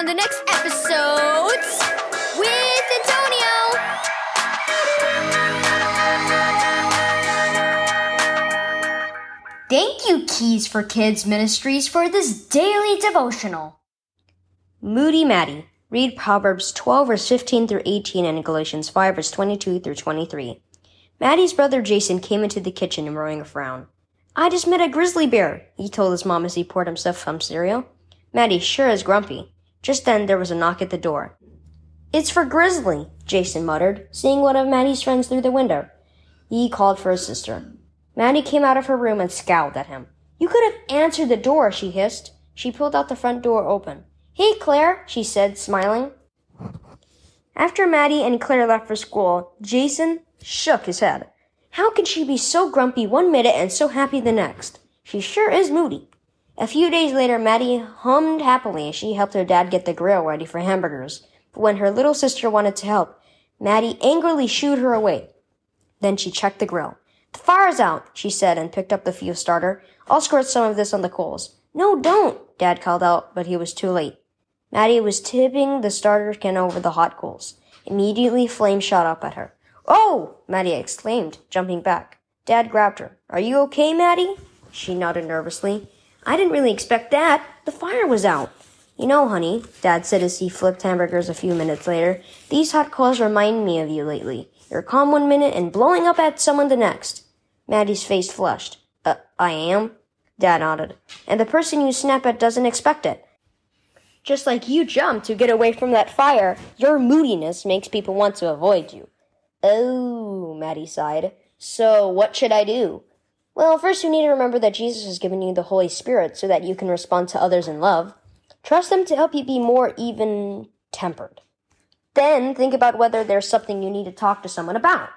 on the next episode with Antonio. Thank you, Keys for Kids Ministries, for this daily devotional. Moody Maddie. Read Proverbs 12, verse 15 through 18, and Galatians 5, verse 22 through 23. Maddie's brother Jason came into the kitchen wearing a frown. I just met a grizzly bear, he told his mom as he poured himself some cereal. Maddie sure is grumpy. Just then there was a knock at the door. It's for Grizzly, Jason muttered, seeing one of Maddie's friends through the window. He called for his sister. Maddie came out of her room and scowled at him. You could have answered the door, she hissed. She pulled out the front door open. Hey, Claire, she said, smiling. After Maddie and Claire left for school, Jason shook his head. How can she be so grumpy one minute and so happy the next? She sure is moody. A few days later, Maddie hummed happily as she helped her dad get the grill ready for hamburgers. But when her little sister wanted to help, Maddie angrily shooed her away. Then she checked the grill. The fire's out, she said and picked up the fuel starter. I'll squirt some of this on the coals. No, don't, Dad called out, but he was too late. Maddie was tipping the starter can over the hot coals. Immediately, flame shot up at her. Oh! Maddie exclaimed, jumping back. Dad grabbed her. Are you okay, Maddie? She nodded nervously. I didn't really expect that. The fire was out. You know, honey, Dad said as he flipped hamburgers a few minutes later, these hot coals remind me of you lately. You're calm one minute and blowing up at someone the next. Maddie's face flushed. Uh, I am? Dad nodded. And the person you snap at doesn't expect it. Just like you jump to get away from that fire, your moodiness makes people want to avoid you. Oh, Maddie sighed. So what should I do? Well, first you need to remember that Jesus has given you the Holy Spirit so that you can respond to others in love. Trust them to help you be more even tempered. Then think about whether there's something you need to talk to someone about.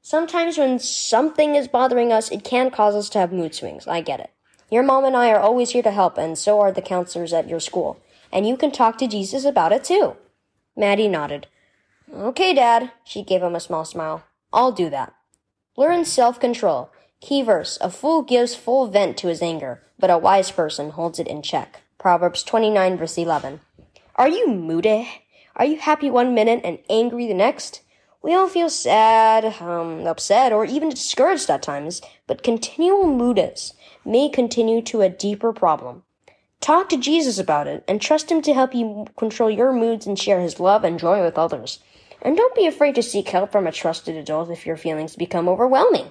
Sometimes when something is bothering us, it can cause us to have mood swings. I get it. Your mom and I are always here to help, and so are the counselors at your school. And you can talk to Jesus about it too. Maddie nodded. Okay, Dad. She gave him a small smile. I'll do that. Learn self-control. Key verse. A fool gives full vent to his anger, but a wise person holds it in check. Proverbs 29 verse 11. Are you moody? Are you happy one minute and angry the next? We all feel sad, um, upset, or even discouraged at times, but continual moodiness may continue to a deeper problem. Talk to Jesus about it and trust Him to help you control your moods and share His love and joy with others. And don't be afraid to seek help from a trusted adult if your feelings become overwhelming.